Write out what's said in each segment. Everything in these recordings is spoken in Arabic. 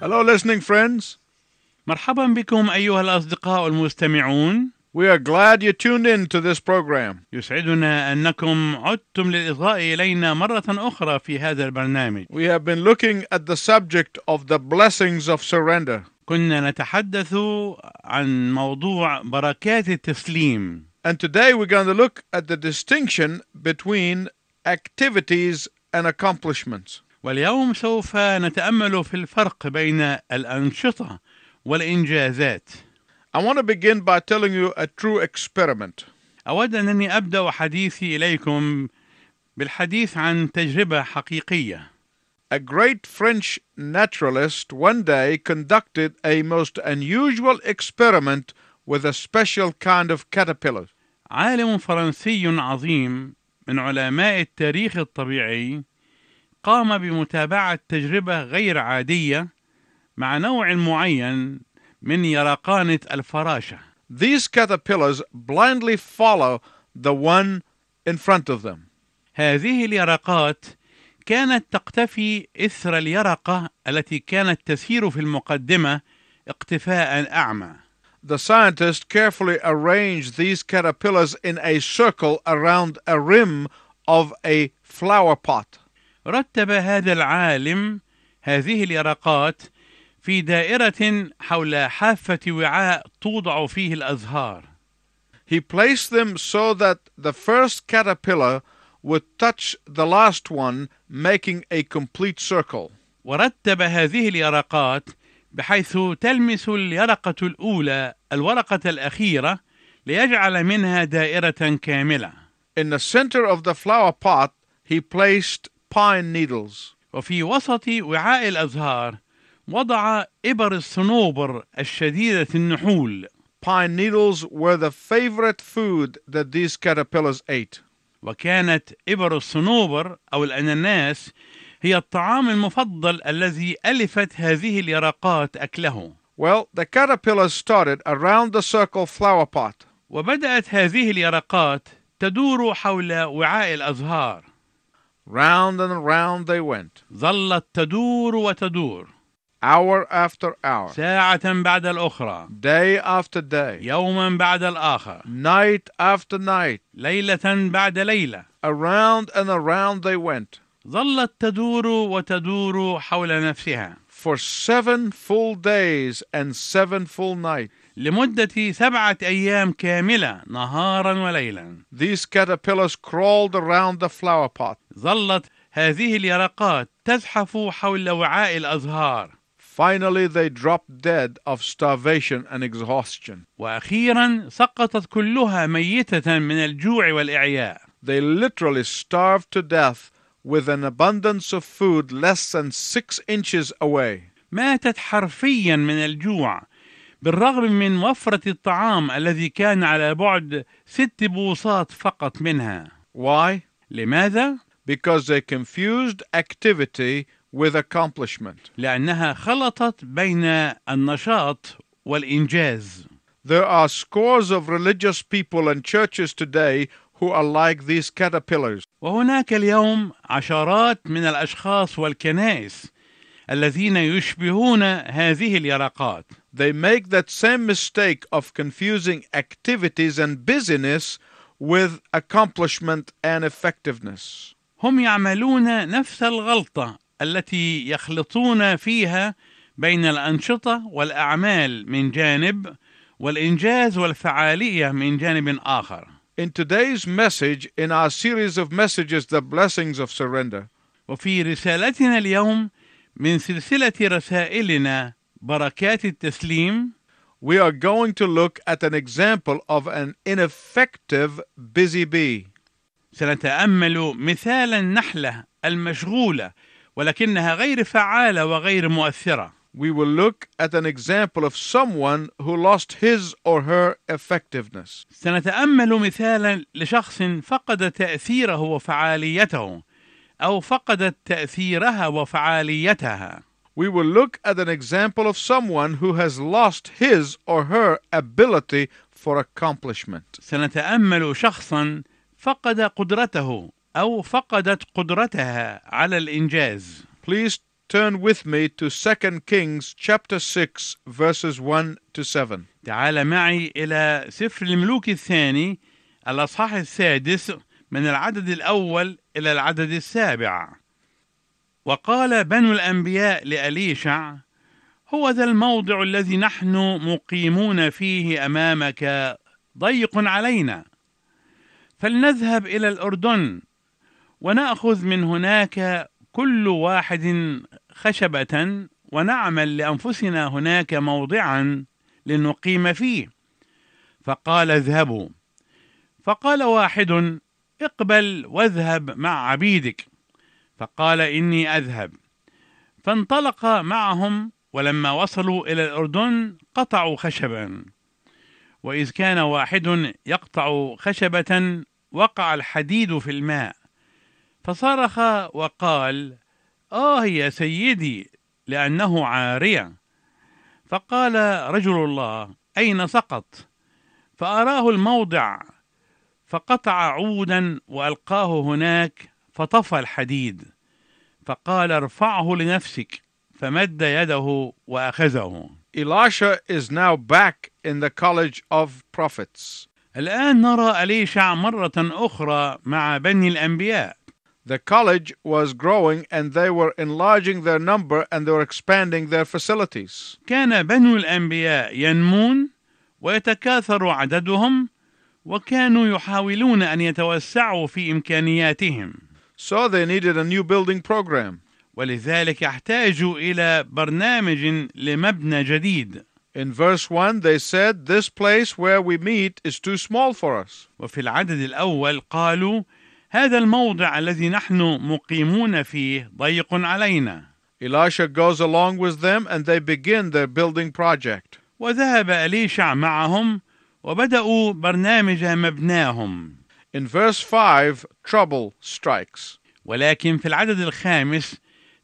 Hello, listening friends. مرحبا بكم أيها الأصدقاء المستمعون We are glad you tuned in to this program. يسعدنا أنكم عدتم للإصغاء إلينا مرة أخرى في هذا البرنامج We have been looking at the subject of the blessings of surrender. كنا نتحدث عن موضوع بركات التسليم And today we're going to look at the distinction between activities and accomplishments. واليوم سوف نتأمل في الفرق بين الأنشطة والإنجازات I want to begin by telling you a true experiment. أود أنني أبدأ حديثي إليكم بالحديث عن تجربة حقيقية A great French naturalist one day conducted a most unusual experiment with a special kind of caterpillar. عالم فرنسي عظيم من علماء التاريخ الطبيعي قام بمتابعة تجربة غير عادية مع نوع معين من يرقانة الفراشة These caterpillars blindly follow the one in front of them. هذه اليرقات كانت تقتفي إثر اليرقة التي كانت تسير في المقدمة اقتفاء أعمى The scientist carefully arranged these caterpillars in a circle around a rim of a flower pot. رتب هذا العالم هذه اليرقات في دائرة حول حافة وعاء توضع فيه الأزهار He placed them so that the first caterpillar would touch the last one, making a complete circle. ورتب هذه اليرقات بحيث تلمس اليرقة الأولى الورقة الأخيرة ليجعل منها دائرة كاملة In the center of the flower pot, he placed pine needles. وفي وسط وعاء الأزهار وضع إبر الصنوبر الشديدة النحول Pine needles were the favorite food that these caterpillars ate. وكانت إبر الصنوبر أو الأناناس هي الطعام المفضل الذي ألفت هذه اليرقات أكله Well, the caterpillars started around the circle flower pot. وبدأت هذه اليرقات تدور حول وعاء الأزهار Round and round they went, ظلت تدور وتدور hour after hour, ساعة بعد الأخرى day after day, يوما بعد الآخر night after night. ليلة بعد ليلة Around and around they went ظلت تدور وتدور حول نفسها for seven full days and seven full nights. لمدة سبعة أيام كاملة نهارا وليلا These caterpillars crawled around the flower pot. ظلت هذه اليرقات تزحف حول وعاء الأزهار Finally, they dropped dead of starvation and exhaustion. وأخيرا سقطت كلها ميتة من الجوع والإعياء They literally starved to death with an abundance of food less than six inches away. ماتت حرفيا من الجوع بالرغم من وفرة الطعام الذي كان على بعد ست بوصات فقط منها Why? لماذا؟ Because they confused activity with accomplishment. لأنها خلطت بين النشاط والإنجاز There are scores of religious people and churches today who are like these caterpillars. وهناك اليوم عشرات من الأشخاص والكنائس الذين يشبهون هذه اليرقات They make that same mistake of confusing activities and busyness with accomplishment and effectiveness. هم يعملون نفس الغلطة التي يخلطون فيها بين الأنشطة والأعمال من جانب والإنجاز والفعالية من جانب آخر In today's message, in our series of messages, The Blessings of Surrender, وفي رسالتنا اليوم من سلسلة رسائلنا بركات التسليم we are going to look at an example of an ineffective busy bee. سنتأمل مثال النحلة المشغولة ولكنها غير فعالة وغير مؤثرة We will look at an example of someone who lost his or her effectiveness. سنتأمل مثالا لشخص فقد تأثيره وفعاليته أو فقدت تأثيرها وفعاليتها We will look at an example of someone who has lost his or her ability for accomplishment. سنتأمل شخصا فقد قدرته أو فقدت قدرتها على الإنجاز Please turn with me to 2 Kings chapter 6 verses 1 to 7. تعال معي إلى سفر الملوك الثاني الأصحاح السادس من العدد الأول إلى العدد السابع. وقال بنو الأنبياء لأليشع هو ذا الموضع الذي نحن مقيمون فيه أمامك ضيق علينا. فلنذهب إلى الأردن ونأخذ من هناك كل واحد خشبة ونعمل لأنفسنا هناك موضعا لنقيم فيه. فقال اذهبوا. فقال واحد اقبل واذهب مع عبيدك. فقال إني أذهب. فانطلق معهم ولما وصلوا إلى الأردن قطعوا خشبا. وإذ كان واحد يقطع خشبة وقع الحديد في الماء. فصرخ وقال آه يا سيدي لأنه عارية. فقال رجل الله أين سقط؟ فأراه الموضع فقطع عودا وألقاه هناك فطفى الحديد فقال ارفعه لنفسك فمد يده وأخذه Elisha is now back in the college of prophets. الآن نرى أليشع مرة أخرى مع بني الأنبياء The college was growing and they were enlarging their number and they were expanding their facilities. كان بنو الأنبياء ينمون ويتكاثر عددهم وكانوا يحاولون أن يتوسعوا في إمكانياتهم So they needed a new building program. ولذلك احتاجوا إلى برنامج لمبنى جديد In verse 1, they said, This place where we meet is too small for us. وفي العدد الأول قالوا هذا الموضع الذي نحن مقيمون فيه ضيق علينا Elisha goes along with them and they begin their building project. وذهب أليشع معهم وبدأوا برنامج مبناهم In verse 5, trouble strikes. ولكن في العدد الخامس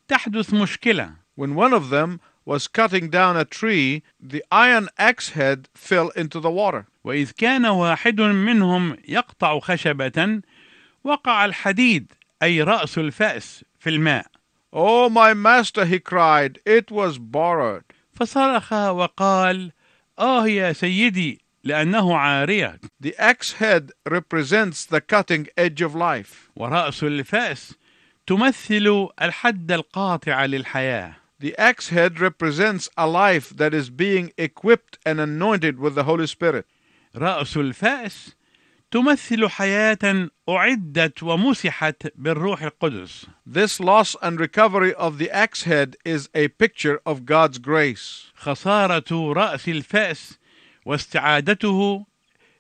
تحدث مشكلة When one of them was cutting down a tree, the iron axe head fell into the water. وإذ كان واحد منهم يقطع خشبة وقع الحديد أي رأس الفأس في الماء Oh, my master, he cried, it was borrowed. فصرخ وقال آه يا سيدي لأنه عارية The axe head represents the cutting edge of life. ورأس الفأس تمثل الحد القاطع للحياة The axe head represents a life that is being equipped and anointed with the Holy Spirit. رأس الفأس تمثل حياة أعدت ومسحت بالروح القدس This loss and recovery of the axe head is a picture of God's grace. خسارة رأس الفأس واستعادته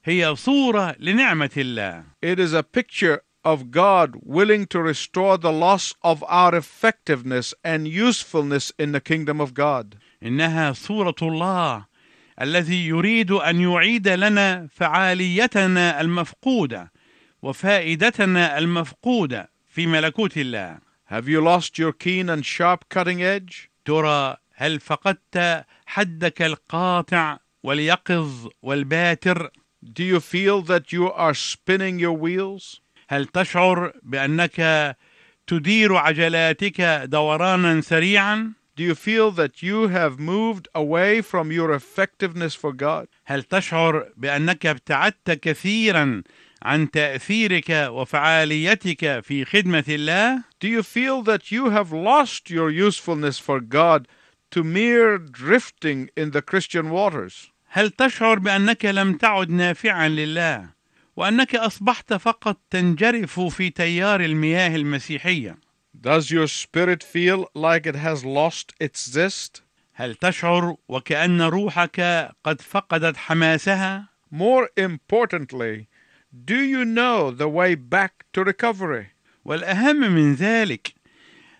هي صورة لنعمة الله It is a picture of God willing to restore the loss of our effectiveness and usefulness in the kingdom of God. إنها صورة الله الذي يريد أن يعيد لنا فعاليتنا المفقودة وفائدتنا المفقودة في ملكوت الله Have you lost your keen and sharp cutting edge? ترى هل فقدت حدك القاطع واليقظ والباتر Do you feel that you are spinning your wheels? هل تشعر بأنك تدير عجلاتك دورانا سريعا Do you feel that you have moved away from your effectiveness for God? هل تشعر بأنك ابتعدت كثيرا عن تأثيرك وفعاليتك في خدمة الله Do you feel that you have lost your usefulness for God to mere drifting in the Christian waters? هل تشعر بأنك لم تعد نافعا لله وأنك أصبحت فقط تنجرف في تيار المياه المسيحية Does your spirit feel like it has lost its zest? هل تشعر وكأن روحك قد فقدت حماسها More importantly, do you know the way back to recovery? والأهم من ذلك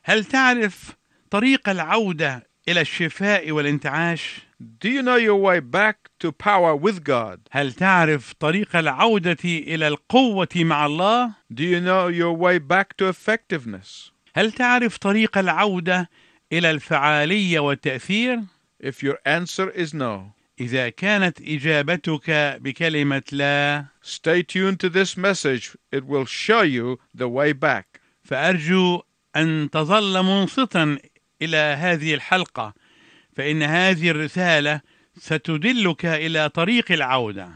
هل تعرف طريق العودة إلى الشفاء والانتعاش Do you know your way back to power with God? هل تعرف طريق العودة إلى القوة مع الله Do you know your way back to effectiveness? هل تعرف طريق العودة إلى الفعالية والتأثير If your answer is no, إذا كانت إجابتك بكلمة لا stay tuned to this message. It will show you the way back. فأرجو أن تظل منصتا إلى هذه الحلقة فإن هذه الرسالة ستدلك إلى طريق العودة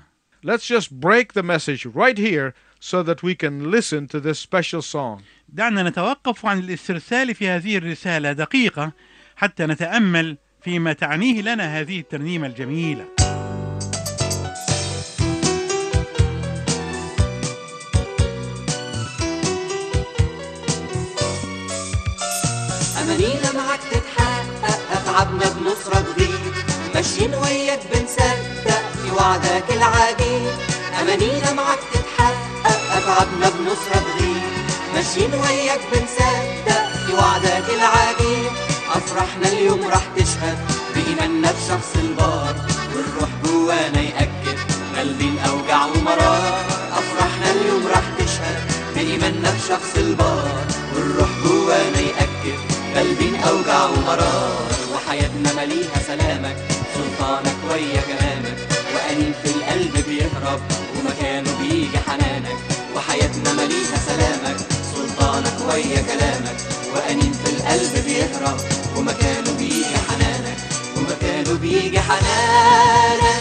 Let's just break the message right here so that we can listen to this special song. دعنا نتوقف عن الاسترسال في هذه الرسالة دقيقة حتى نتأمل فيما تعنيه لنا هذه الترنيمة الجميلة أتعبنا بنصرة تغيب ماشيين وياك بنصدق في وعدك العجيب أمانينا معاك تتحقق أتعبنا بنصرة تغيب ماشيين وياك بنصدق في وعدك العجيب أفرحنا اليوم راح تشهد بإيماننا بشخص البار. والروح جوانا يأكد قلبين أوجع ومرار. أفرحنا اليوم راح تشهد بإيماننا بشخص البار. والروح جوانا يأكد قلبين أوجع ومرار. وحياتنا مليها سلامك. سلطانك ويا كلامك. وأنين في القلب بيهرب. ومكانه بيجي حنانك. وحياتنا مليها سلامك. سلطانك ويا كلامك. وأنين في القلب بيهرب. ومكانه بيجي حنانك. ومكانه بيجي حنانك.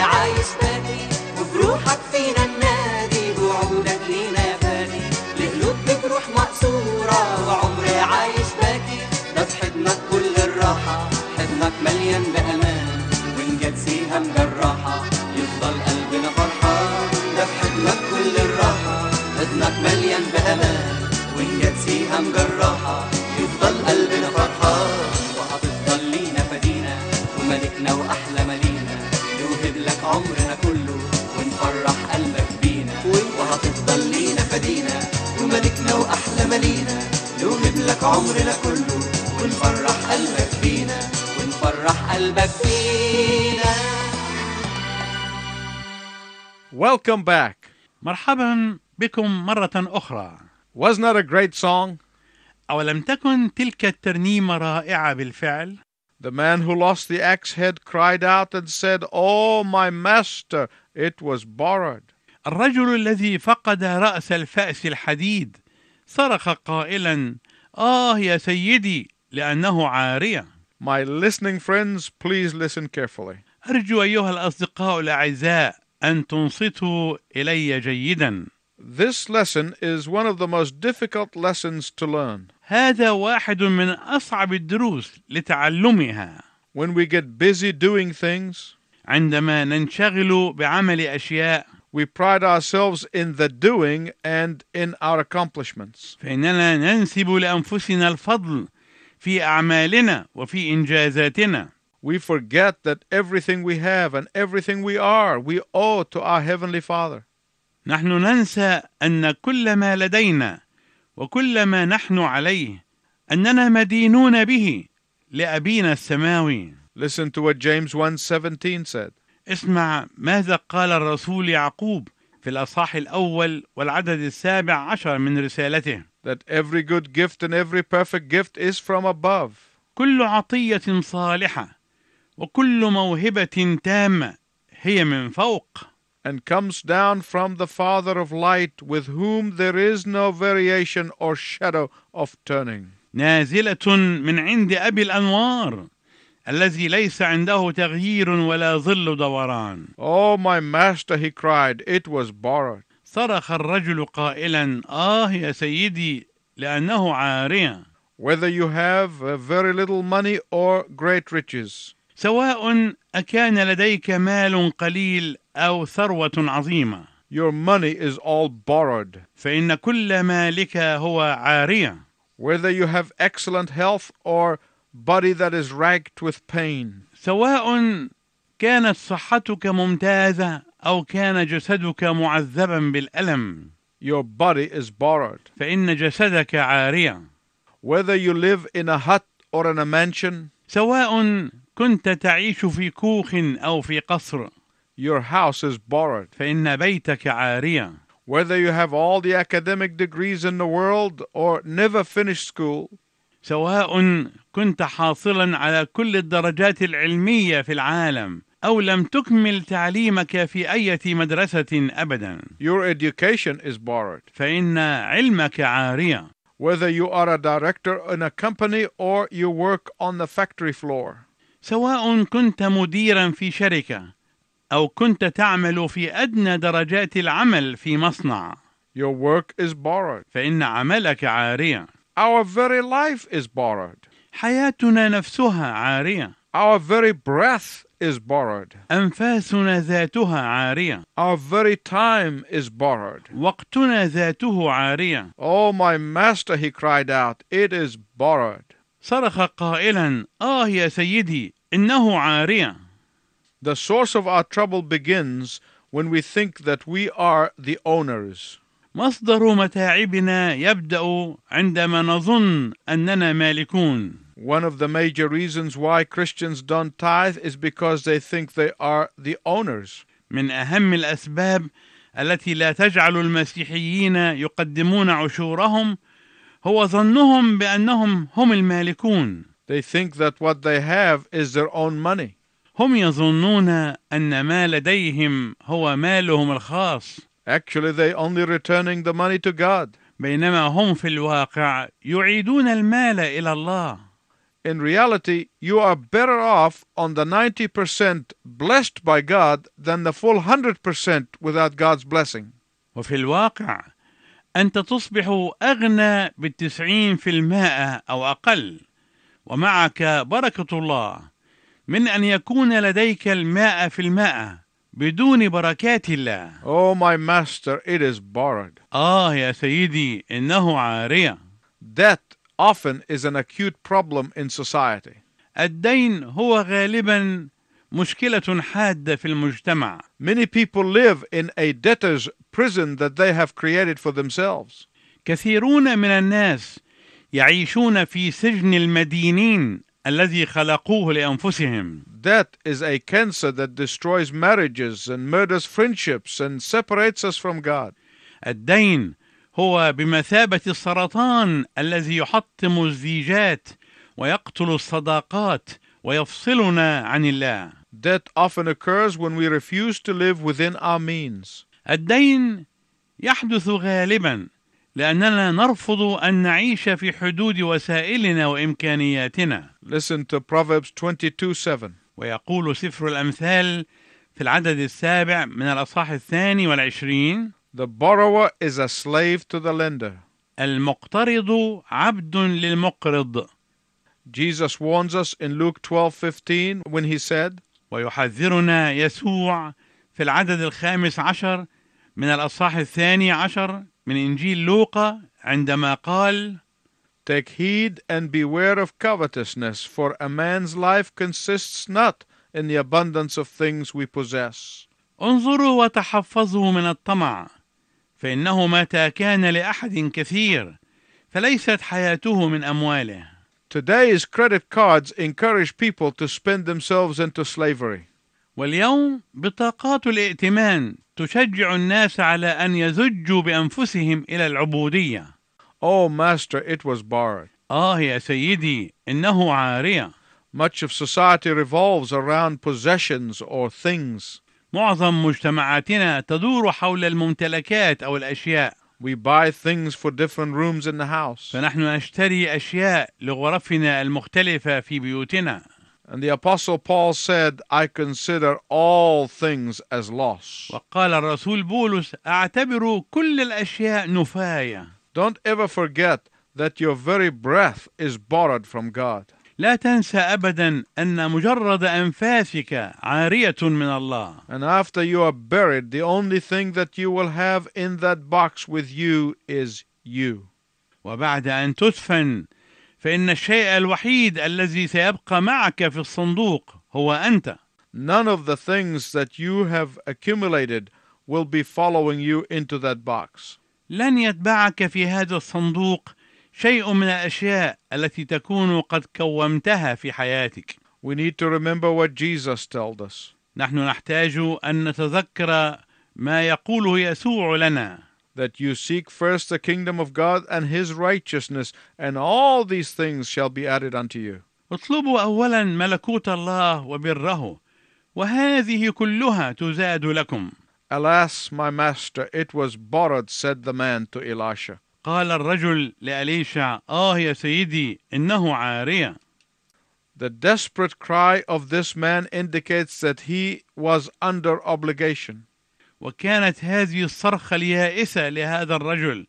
عايش باقي وبروحك فينا النادي بوعودك لينا فادي لقلوب بجروح مقصورة وعمر عايش باقي ده في حضنك كل الراحة حضنك مليان بأمان عمرنا كله ونفرح قلبك بينا ونفرح قلبك بينا Welcome back. مرحبا بكم مرة أخرى Wasn't that a great song? أولم تكن تلك الترنيمة رائعة بالفعل؟ The man who lost the axe head cried out and said, Oh, my master, it was borrowed. الرجل الذي فقد رأس الفأس الحديد صرخ قائلا آه يا سيدي لأنه عارية My listening friends, please listen carefully. أرجو أيها الأصدقاء الأعزاء أن تنصتوا إلي جيدا This lesson is one of the most difficult lessons to learn. هذا واحد من أصعب الدروس لتعلمها When we get busy doing things, عندما ننشغل بعمل أشياء we pride ourselves in the doing and in our accomplishments. فإننا ننسب لأنفسنا الفضل في أعمالنا وفي إنجازاتنا We forget that everything we have and everything we are, we owe to our Heavenly Father. نحن ننسى أن كل ما لدينا وكل ما نحن عليه أننا مدينون به لأبينا السماوي Listen to what James 1:17 said. اسمع ماذا قال الرسول يعقوب في الأصحاح الأول والعدد السابع عشر من رسالته that every good gift and every perfect gift is from above, كل عطية صالحة وكل موهبة تامة هي من فوق and comes down from the Father of light, with whom there is no variation or shadow of turning. نازلة من عند أبي الأنوار الذي ليس عنده تغيير ولا ظل دوران Oh, my master, he cried, it was borrowed. صرخ الرجل قائلا آه يا سيدي لأنه عارية Whether you have uh, very little money or great riches, سواء أكان لديك مال قليل أو ثروة عظيمة your money is all borrowed. فإن كل مالك هو عارية Whether you have excellent health or body that is racked with pain, سواء كانت صحتك ممتازة أو كان جسدك معذبا بالألم your body is borrowed. فإن جسدك عارية Whether you live in a hut or in a mansion, سواء كنت تعيش في كوخ أو في قصر your house is borrowed. فإن بيتك عارية Whether you have all the academic degrees in the world or never finish school, سواء كنت حاصلا على كل الدرجات العلمية في العالم أو لم تكمل تعليمك في أي مدرسة أبدا Your education is borrowed. فإن علمك عارية Whether you are a director in a company or you work on the factory floor. سواء كنت مديرا في شركة أو كنت تعمل في أدنى درجات العمل في مصنع Your work is borrowed. فإن عملك عارية Our very life is borrowed. حياتنا نفسها عارية Our very breath is borrowed. أنفاسنا ذاتها عارية Our very time is borrowed. وقتنا ذاته عارية Oh, my master, he cried out, it is borrowed. صرخ قائلا آه يا سيدي إنه عارية The source of our trouble begins when we think that we are the owners. مصدر متاعبنا يبدأ عندما نظن أننا مالكون One of the major reasons why Christians don't tithe is because they think they are the owners. من أهم الأسباب التي لا تجعل المسيحيين يقدمون عشورهم هو ظنهم بأنهم هم المالكون They think that what they have is their own money. هم يظنون أن ما لديهم هو مالهم الخاص Actually, they only returning the money to God. بينما هم في الواقع يعيدون المال إلى الله In reality, you are better off on the 90% blessed by God than the full 100% without God's blessing. وفي الواقع أنت تصبح أغنى بالتسعين في المائة أو أقل ومعك بركة الله من أن يكون لديك المائة في المائة بدون بركات الله Oh, my master, it is borrowed. آه يا سيدي إنه عارية Debt often is an acute problem in society. الدين هو غالبا مشكلة حادة في المجتمع Many people live in a debtor's prison that they have created for themselves. كثيرون من الناس يعيشون في سجن المدينين الذي خلقوه لأنفسهم Debt is a cancer that destroys marriages and murders friendships and separates us from God. الدين هو بمثابة السرطان الذي يحطم الزيجات ويقتل الصداقات ويفصلنا عن الله. Debt often occurs when we refuse to live within our means. الدين يحدث غالبا لأننا نرفض أن نعيش في حدود وسائلنا وإمكانياتنا. Listen to Proverbs 22 7. ويقول سفر الأمثال في العدد السابع من الأصحاح الثاني والعشرين The borrower is a slave to the lender. المقترض عبد للمقرض Jesus warns us in Luke 12:15 when he said, ويحذرنا يسوع في العدد الخامس عشر من الأصحاح الثاني عشر من إنجيل لوقا عندما قال Take heed and beware of covetousness, for a man's life consists not in the abundance of things we possess. انظروا وتحفظوا من الطمع فإنه متى كان لأحد كثير فليست حياته من أمواله Today's credit cards encourage people to spend themselves into slavery. واليوم بطاقات الائتمان تشجع الناس على أن يزجوا بأنفسهم إلى العبودية Oh, Master, it was borrowed. آه يا سيدي إنه عارية Much of society revolves around possessions or things. معظم مجتمعاتنا تدور حول الممتلكات أو الأشياء We buy things for different rooms in the house. فنحن نشتري أشياء لغرفنا المختلفة في بيوتنا And the Apostle Paul said, I consider all things as loss. وقال الرسول بولس أعتبر كل الأشياء نفاية Don't ever forget that your very breath is borrowed from God. لا تنسى أبدا أن مجرد أنفاسك عارية من الله And after you are buried, the only thing that you will have in that box with you is you. وبعد أن تدفن فإن الشيء الوحيد الذي سيبقى معك في الصندوق هو أنت. None of the things that you have accumulated will be following you into that box. لن يتبعك في هذا الصندوق شيء من الأشياء التي تكون قد كومتها في حياتك. We need to remember what Jesus told us. نحن نحتاج أن نتذكر ما يقوله يسوع لنا. that you seek first the kingdom of God and his righteousness, and all these things shall be added unto you. اطلبوا أولا ملكوت الله وبره وهذه كلها تزاد لكم Alas, my master, it was borrowed, said the man to Elisha. قال الرجل لأليشع آه يا سيدي إنه عارية The desperate cry of this man indicates that he was under obligation. وكانت هذه الصرخة اليائسة لهذا الرجل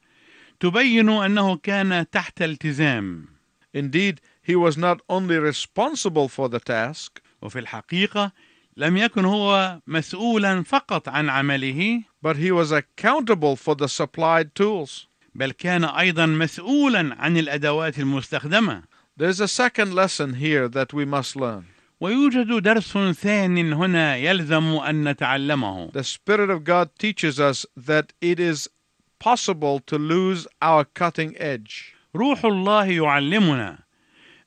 تبين أنه كان تحت التزام Indeed, he was not only responsible for the task, وفي الحقيقة لم يكن هو مسؤولا فقط عن عمله but he was accountable for the supplied tools. بل كان أيضا مسؤولا عن الأدوات المستخدمة There's a second lesson here that we must learn. ويوجد درس ثان هنا يلزم أن نتعلمه The Spirit of God teaches us that it is possible to lose our cutting edge. روح الله يعلمنا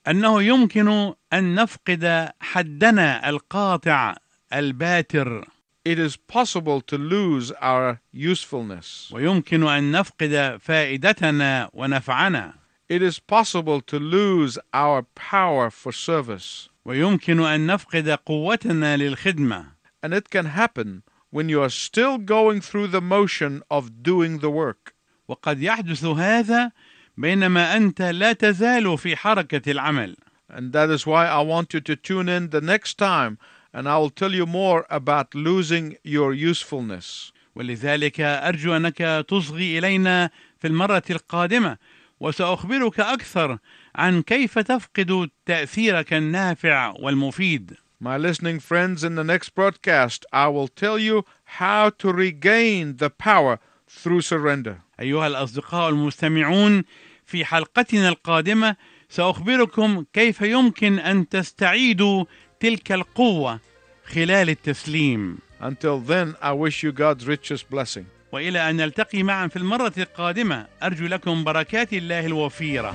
أنه يمكن أن نفقد حدنا القاطع الباتر It is possible to lose our usefulness. ويمكن أن نفقد فائدتنا ونفعنا It is possible to lose our power for service. ويمكن أن نفقد قوتنا للخدمة And it can happen when you are still going through the motion of doing the work. وقد يحدث هذا بينما أنت لا تزال في حركة العمل And that is why I want you to tune in the next time and I will tell you more about losing your usefulness. ولذلك أرجو أنك تصغي إلينا في المرة القادمة وسأخبرك أكثر عن كيف تفقد تأثيرك النافع والمفيد My listening friends, in the next broadcast, I will tell you how to regain the power through surrender. أيها الأصدقاء المستمعون في حلقتنا القادمة سأخبركم كيف يمكن أن تستعيدوا تلك القوة خلال التسليم Until then, I wish you God's richest blessing. وإلى أن نلتقي معا في المرة القادمة أرجو لكم بركات الله الوفيرة